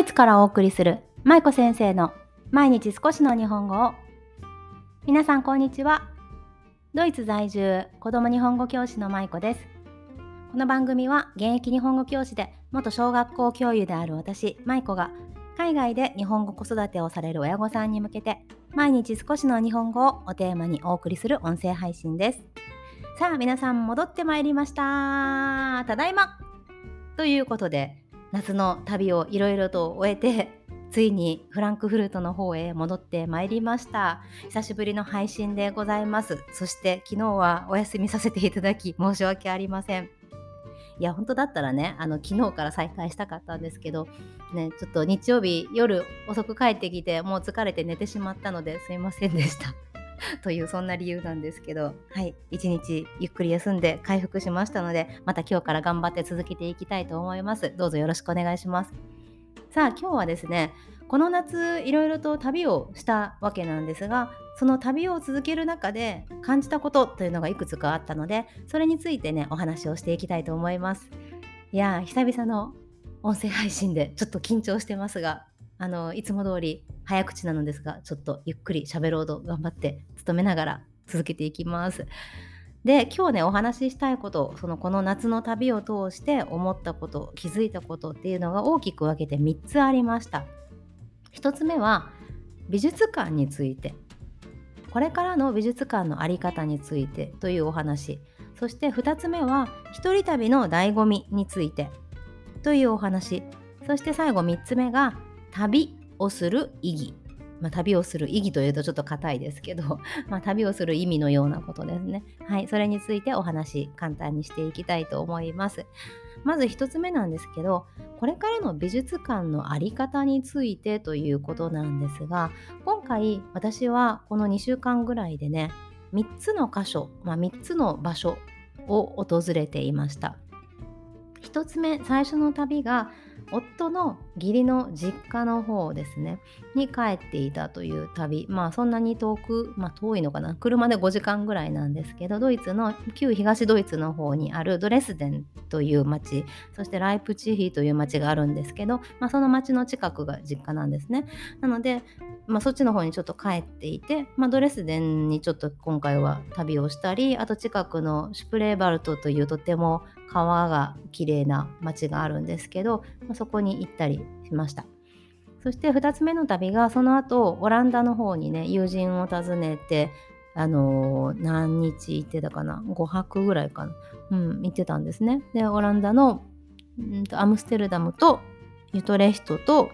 イツからお送りする舞子先生の毎日少しの日本語を。皆さんこんにちは。ドイツ在住子供日本語教師の舞子です。この番組は現役日本語教師で元小学校教諭である私舞子が海外で日本語子育てをされる親御さんに向けて毎日少しの日本語をおテーマにお送りする音声配信です。さあ皆さん戻ってまいりました。ただいま。ということで夏の旅をいろいろと終えて ついにフランクフルトの方へ戻ってまいりました。久しぶりの配信でございます。そして昨日はお休みさせていただき申し訳ありません。いや本当だったらねあの昨日から再開したかったんですけどねちょっと日曜日夜遅く帰ってきてもう疲れて寝てしまったのですいませんでした。というそんな理由なんですけど、はい、一日ゆっくり休んで回復しましたので、また今日から頑張って続けていきたいと思います。どうぞよろしくお願いします。さあ、今日はですね、この夏いろいろと旅をしたわけなんですが、その旅を続ける中で感じたことというのがいくつかあったので、それについてね、お話をしていきたいと思います。いや久々の音声配信でちょっと緊張してますが、あのいつも通り早口なのですがちょっとゆっくり喋ろうと頑張って努めながら続けていきます。で今日ねお話ししたいことそのこの夏の旅を通して思ったこと気づいたことっていうのが大きく分けて3つありました。1つ目は美術館についてこれからの美術館の在り方についてというお話そして2つ目は一人旅の醍醐味についてというお話そして最後3つ目が旅をする意義。まあ、旅をする意義というとちょっと硬いですけど、まあ、旅をする意味のようなことですね。はい、それについてお話簡単にしていきたいと思います。まず1つ目なんですけど、これからの美術館の在り方についてということなんですが、今回私はこの2週間ぐらいでね、3つの箇所、まあ、3つの場所を訪れていました。1つ目、最初の旅が夫の義理の実家の方ですね。に帰っていたという旅。まあそんなに遠く、まあ、遠いのかな。車で5時間ぐらいなんですけどドイツの旧東ドイツの方にあるドレスデンという町。そしてライプチヒという町があるんですけど、まあ、その町の近くが実家なんですね。なので、まあ、そっちの方にちょっと帰っていて、まあ、ドレスデンにちょっと今回は旅をしたりあと近くのシュプレーバルトというとても川が綺麗な町があるんですけど、まあ、そこに行ったりしました。そして2つ目の旅がその後オランダの方にね友人を訪ねてあのー、何日行ってたかな？5泊ぐらいかな？うん行ってたんですね。でオランダのんとアムステルダムとユトレヒトと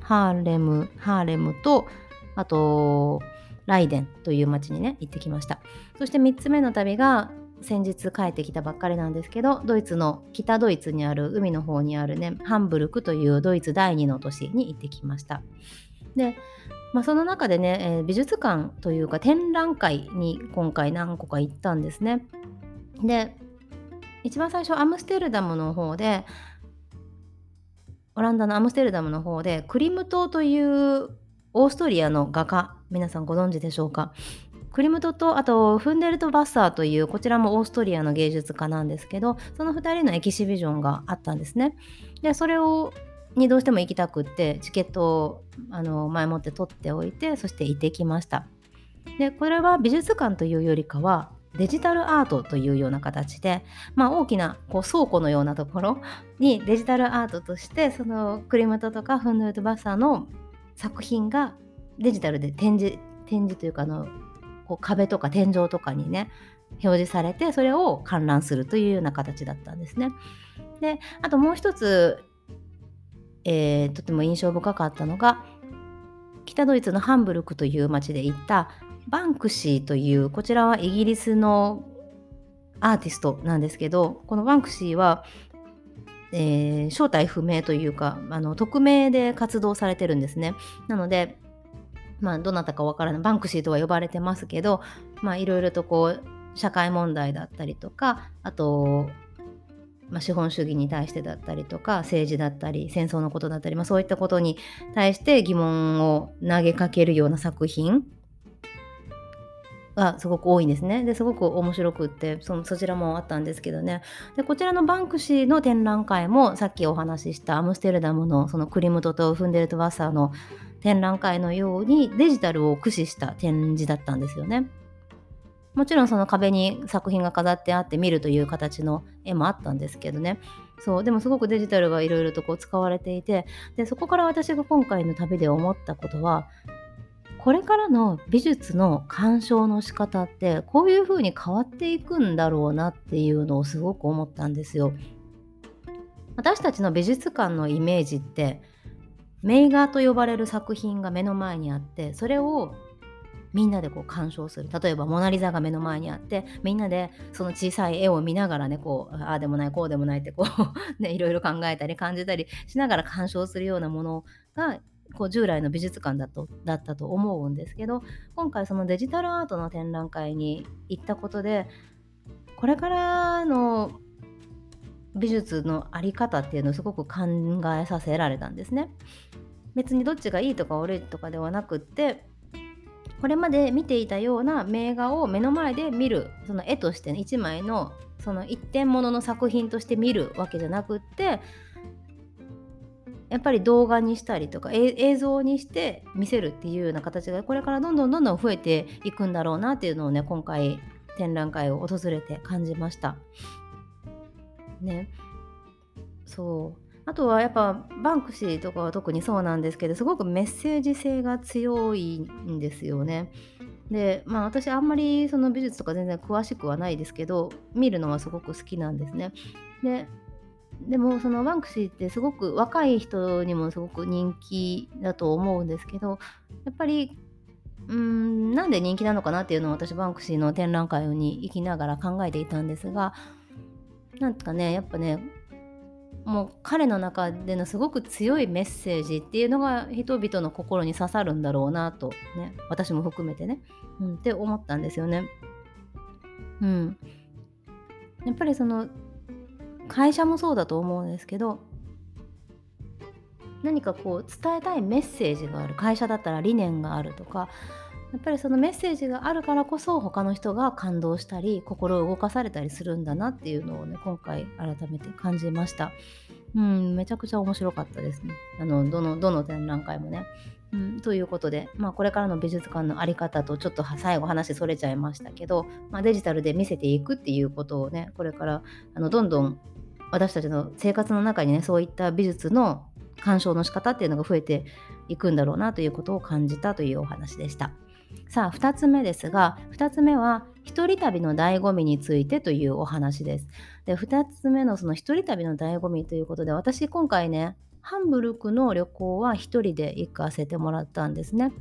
ハーレムハーレムとあとライデンという町にね行ってきました。そして3つ目の旅が先日帰ってきたばっかりなんですけどドイツの北ドイツにある海の方にあるねハンブルクというドイツ第2の都市に行ってきました。で、まあ、その中でね、えー、美術館というか展覧会に今回何個か行ったんですね。で一番最初アムステルダムの方でオランダのアムステルダムの方でクリム島というオーストリアの画家皆さんご存知でしょうか？クリムトとあとフンデルト・バッサーというこちらもオーストリアの芸術家なんですけどその2人のエキシビジョンがあったんですね。でそれをにどうしても行きたくってチケットをあの前もって取っておいてそして行ってきました。でこれは美術館というよりかはデジタルアートというような形で、まあ、大きなこう倉庫のようなところにデジタルアートとしてそのクリムトとかフンデルト・バッサーの作品がデジタルで展示展示というかあのこう壁とか天井とかにね表示されてそれを観覧するというような形だったんですね。であともう一つ、えー、とても印象深かったのが北ドイツのハンブルクという町で行ったバンクシーというこちらはイギリスのアーティストなんですけどこのバンクシーは、えー、正体不明というかあの匿名で活動されてるんですね。なのでまあ、どなたかわからないバンクシーとは呼ばれてますけど、いろいろとこう社会問題だったりとかあと、まあ、資本主義に対してだったりとか政治だったり戦争のことだったり、まあ、そういったことに対して疑問を投げかけるような作品がすごく多いんですね。ですごく面白くってそのそちらもあったんですけどねでこちらのバンクシーの展覧会もさっきお話ししたアムステルダムのそのクリムトとフンデルトワッサーの展覧会のようにデジタルを駆使した展示だったんですよね。もちろんその壁に作品が飾ってあって見るという形の絵もあったんですけどねそうでもすごくデジタルがいろいろとこう使われていてでそこから私が今回の旅で思ったことはこれからの美術の鑑賞の仕方ってこういう風に変わっていくんだろうなっていうのをすごく思ったんですよ。私たちの美術館のイメージって名画と呼ばれる作品が目の前にあってそれをみんなでこう鑑賞する。例えば「モナ・リザ」が目の前にあってみんなでその小さい絵を見ながらねこうああでもないこうでもないってこう ねいろいろ考えたり感じたりしながら鑑賞するようなものがこう従来の美術館だとだったと思うんですけど今回そのデジタルアートの展覧会に行ったことでこれからの美術の在り方っていうのをすごく考えさせられたんですね。別にどっちがいいとか悪いとかではなくってこれまで見ていたような名画を目の前で見るその絵としてね一枚のその一点物の作品として見るわけじゃなくってやっぱり動画にしたりとか映像にして見せるっていうような形がこれからどんどんどんどん増えていくんだろうなっていうのをね今回展覧会を訪れて感じました。ねそうあとはやっぱバンクシーとかは特にそうなんですけどすごくメッセージ性が強いんですよね。でまあ私あんまりその美術とか全然詳しくはないですけど見るのはすごく好きなんですね。ででもそのバンクシーってすごく若い人にもすごく人気だと思うんですけどやっぱりうんなんで人気なのかなっていうのを私バンクシーの展覧会に行きながら考えていたんですがなんかねやっぱねもう彼の中でのすごく強いメッセージっていうのが人々の心に刺さるんだろうなとね私も含めてね、うん、って思ったんですよね。うん、やっぱりその会社もそうだと思うんですけど何かこう伝えたいメッセージがある会社だったら理念があるとかやっぱりそのメッセージがあるからこそ他の人が感動したり心を動かされたりするんだなっていうのをね今回改めて感じました。うんめちゃくちゃ面白かったですね。あのどのどの展覧会もね。うん、ということで、まあ、これからの美術館の在り方とちょっと最後話それちゃいましたけど、まあ、デジタルで見せていくっていうことをねこれからあのどんどん私たちの生活の中にねそういった美術の鑑賞の仕方っていうのが増えていくんだろうなということを感じたというお話でした。さあ2つ目ですが2つ目は一人旅の醍醐味についてというお話です。で2つ目のその一人旅の醍醐味ということで私今回ねハンブルクの旅行は1人で行かせてもらったんですね。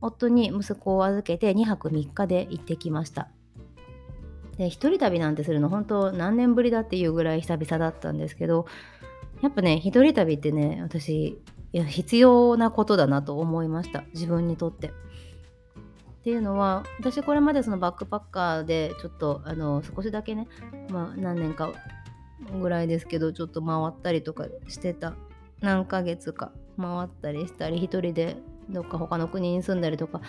夫に息子を預けて2泊3日で行ってきました。で一人旅なんてするの本当何年ぶりだっていうぐらい久々だったんですけどやっぱね一人旅ってね私いや必要なことだなと思いました自分にとって。っていうのは私これまでそのバックパッカーでちょっとあの少しだけね、まあ、何年かぐらいですけどちょっと回ったりとかしてた。何ヶ月か回ったりしたり一人でどっか他の国に住んだりとか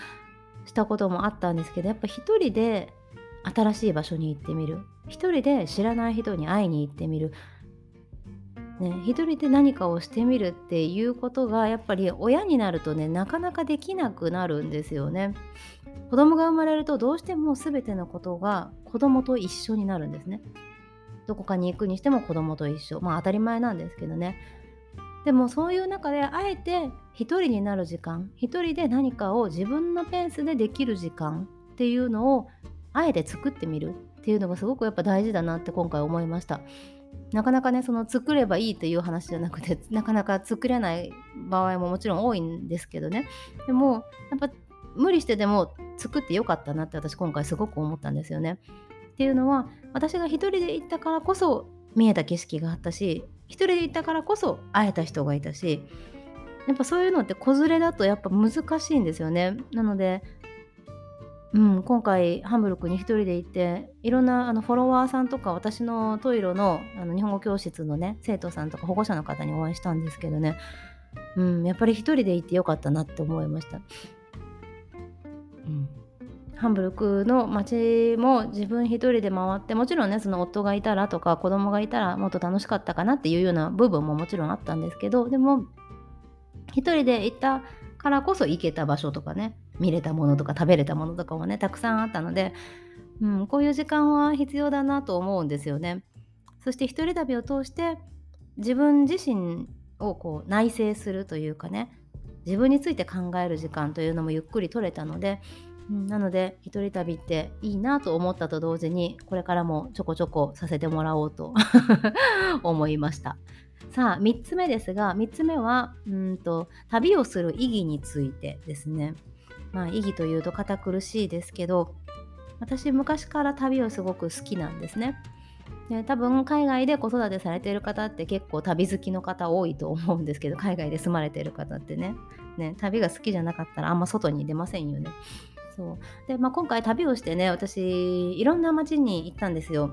したこともあったんですけどやっぱ一人で新しい場所に行ってみる。一人で知らない人に会いに行ってみる。ね、一人で何かをしてみるっていうことがやっぱり親になるとねなかなかできなくなるんですよね。子供が生まれるとどうしても全てのことが子供と一緒になるんですね。どこかに行くにしても子供と一緒まあ当たり前なんですけどね。でもそういう中であえて一人になる時間一人で何かを自分のペースでできる時間っていうのをあえて作ってみるっていうのがすごくやっぱ大事だなって今回思いました。なかなかねその作ればいいという話じゃなくて なかなか作れない場合ももちろん多いんですけどねでもやっぱ無理してでも作ってよかったなって私今回すごく思ったんですよね。っていうのは私が一人で行ったからこそ見えた景色があったし一人で行ったからこそ会えた人がいたしやっぱそういうのって子連れだとやっぱ難しいんですよね。なのでうん、今回ハンブルクに1人で行っていろんなあのフォロワーさんとか私のトイロのあの日本語教室のね生徒さんとか保護者の方にお会いしたんですけどね、うん、やっぱり1人で行ってよかったなって思いました。うん、ハンブルクの街も自分一人で回ってもちろんねその夫がいたらとか子供がいたらもっと楽しかったかなっていうような部分ももちろんあったんですけどでも一人で行ったからこそ行けた場所とかね見れたものとか食べれたものとかもねたくさんあったので、うん、こういう時間は必要だなと思うんですよね。そして一人旅を通して自分自身をこう内省するというかね自分について考える時間というのもゆっくり取れたので、うん、なので一人旅っていいなと思ったと同時にこれからもちょこちょこさせてもらおうと 思いましたさあ3つ目ですが3つ目はうんと旅をする意義についてですねまあ意義というと堅苦しいですけど私昔から旅をすごく好きなんですねで多分海外で子育てされてる方って結構旅好きの方多いと思うんですけど海外で住まれてる方ってねね旅が好きじゃなかったらあんま外に出ませんよね。そうで、まあ、今回旅をしてね私いろんな街に行ったんですよ。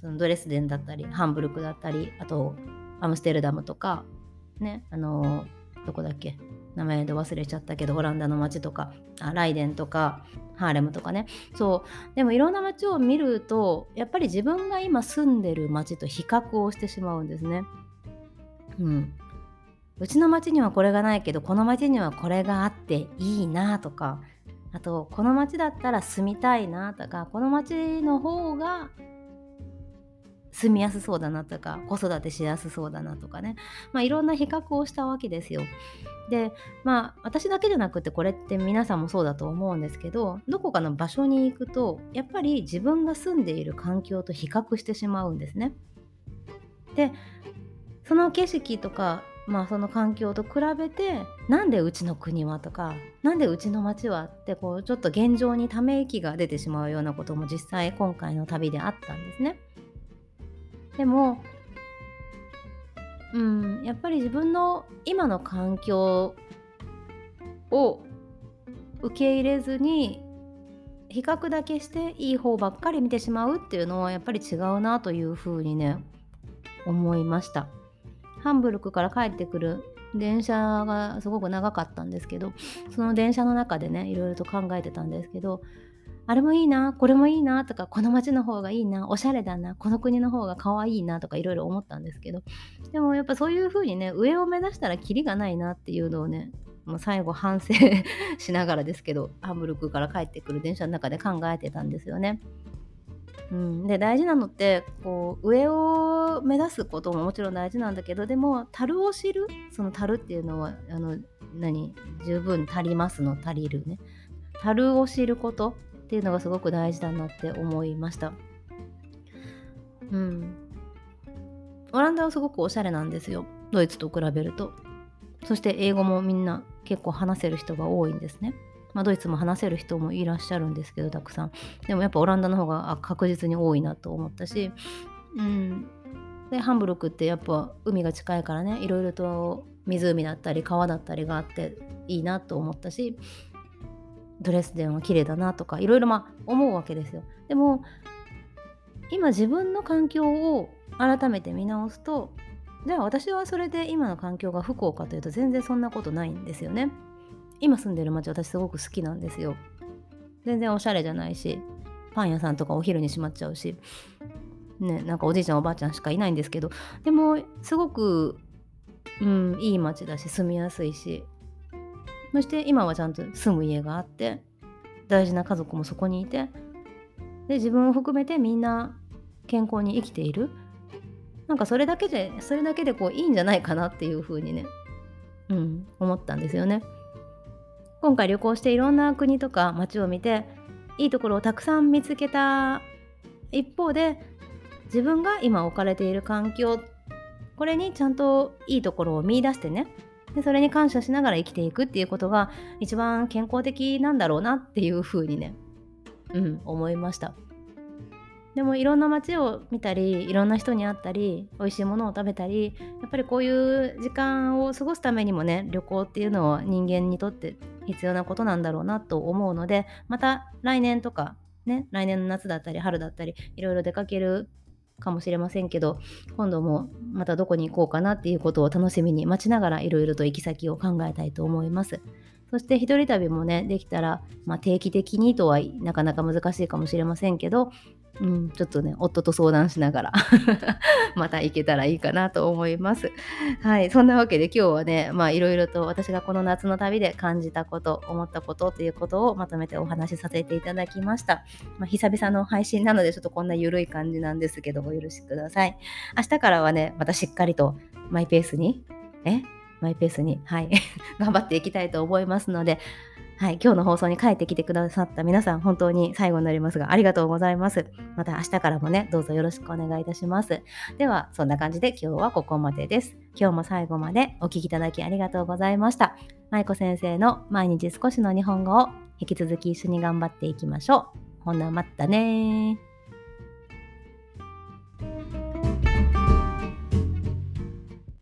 そのドレスデンだったりハンブルクだったりあとアムステルダムとかねあのどこだっけ？名前で忘れちゃったけどオランダの街とかあライデンとかハーレムとかね。そう。でもいろんな街を見るとやっぱり自分が今住んでる街と比較をしてしまうんですね。うん、うちの町にはこれがないけどこの町にはこれがあっていいなとかあとこの町だったら住みたいなとかこの町の方が住みやすそうだなとか子育てしやすそうだなとかね、まあ、いろんな比較をしたわけですよ。でまあ私だけじゃなくてこれって皆さんもそうだと思うんですけどどこかの場所に行くとやっぱり自分が住んでいる環境と比較してしまうんですね。でその景色とかまあその環境と比べてなんでうちの国はとかなんでうちの町はってこうちょっと現状にため息が出てしまうようなことも実際今回の旅であったんですね。でもうんやっぱり自分の今の環境を受け入れずに比較だけしていい方ばっかり見てしまうっていうのはやっぱり違うなというふうにね思いました。ハンブルクから帰ってくる電車がすごく長かったんですけどその電車の中でねいろいろと考えてたんですけどあれもいいなこれもいいなとかこの街の方がいいなおしゃれだなこの国の方が可愛いなとかいろいろ思ったんですけどでもやっぱそういう風にね上を目指したらキリがないなっていうのをねもう最後反省 しながらですけどハンブルクから帰ってくる電車の中で考えてたんですよね。うん、で大事なのってこう上を目指すことももちろん大事なんだけどでも樽を知るその樽っていうのはあの何十分足りますの足りるね樽を知ることっていうのがすごく大事だなって思いました。うん。オランダはすごくおしゃれなんですよ。ドイツと比べると。そして英語もみんな結構話せる人が多いんですね。まあ、ドイツも話せる人もいらっしゃるんですけどたくさん。でもやっぱオランダの方が確実に多いなと思ったし、うん。でハンブルクってやっぱ海が近いからねいろいろと湖だったり川だったりがあっていいなと思ったしドレスデンは綺麗だなとかいろいろまあ思うわけですよ。でも今自分の環境を改めて見直すとじゃあ私はそれで今の環境が不幸かというと全然そんなことないんですよね。今住んでる街私すごく好きなんですよ。全然おしゃれじゃないしパン屋さんとかお昼に閉まっちゃうしねなんかおじいちゃんおばあちゃんしかいないんですけどでもすごくうんいい街だし住みやすいしそして今はちゃんと住む家があって大事な家族もそこにいてで自分を含めてみんな健康に生きている。なんかそれだけでそれだけでこういいんじゃないかなっていうふうにねうん思ったんですよね。今回旅行していろんな国とか街を見ていいところをたくさん見つけた。一方で自分が今置かれている環境これにちゃんといいところを見いだしてねでそれに感謝しながら生きていくっていうことが一番健康的なんだろうなっていうふうにねうん思いました。でもいろんな街を見たりいろんな人に会ったり美味しいものを食べたりやっぱりこういう時間を過ごすためにもね旅行っていうのは人間にとって必要なことなんだろうなと思うのでまた来年とかね来年の夏だったり春だったりいろいろ出かけるかもしれませんけど今度もまたどこに行こうかなっていうことを楽しみに待ちながらいろいろと行き先を考えたいと思います。そして一人旅もねできたら、まあ、定期的にとはなかなか難しいかもしれませんけどうん、ちょっとね夫と相談しながら また行けたらいいかなと思います。はいそんなわけで今日はねまあいろいろと私がこの夏の旅で感じたこと思ったことということをまとめてお話しさせていただきました。まあ、久々の配信なのでちょっとこんな緩い感じなんですけどお許しください。明日からはねまたしっかりとマイペースにえ？マイペースに？はい 頑張っていきたいと思いますのではい、今日の放送に帰ってきてくださった皆さん、本当に最後になりますが、ありがとうございます。また明日からもね、どうぞよろしくお願いいたします。では、そんな感じで今日はここまでです。今日も最後までお聴きいただきありがとうございました。舞子先生の毎日少しの日本語を引き続き一緒に頑張っていきましょう。ほんな、またね